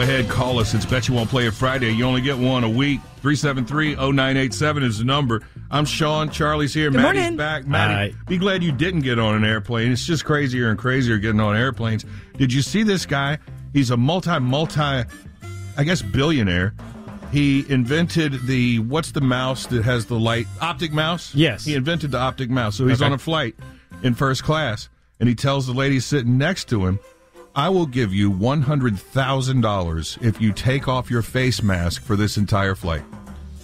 ahead, call us. It's Bet You Won't Play It Friday. You only get one a week. 373-0987 is the number. I'm Sean. Charlie's here. Good Maddie's morning. back. Maddie, Hi. be glad you didn't get on an airplane. It's just crazier and crazier getting on airplanes. Did you see this guy? He's a multi, multi, I guess, billionaire. He invented the, what's the mouse that has the light? Optic mouse? Yes. He invented the optic mouse. So he's Okay. on a flight in first class, and he tells the lady sitting next to him, I will give you $100,000 if you take off your face mask for this entire flight.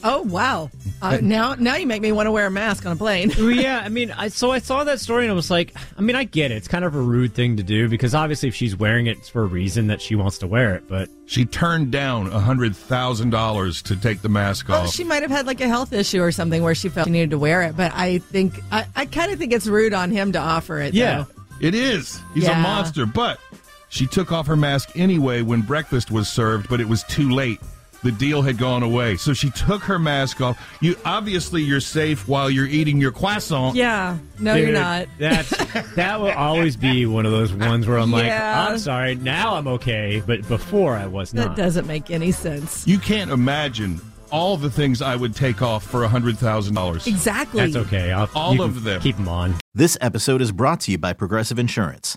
Oh wow! Uh, now, now you make me want to wear a mask on a plane. Yeah, I mean, I, so I saw that story and I was like, I mean, I get it. It's kind of a rude thing to do because obviously, if she's wearing it, it's for a reason that she wants to wear it. But She turned down $100,000 to take the mask Well, off. she might have had like a health issue or something where she felt she needed to wear it. But I think I, I kind of think it's rude on him to offer it. Yeah. though. It is. He's a monster. But she took off her mask anyway when breakfast was served, but it was too late. The deal had gone away. So she took her mask off. You obviously you're safe while you're eating your croissant. Yeah. No, you're not. That's that will always be one of those ones where I'm like, Yeah. I'm sorry, now I'm okay, but before I was not. That doesn't make any sense. You can't imagine all the things I would take off for $100,000. Exactly. That's okay. I'll, All of them. Keep them on. This episode is brought to you by Progressive Insurance.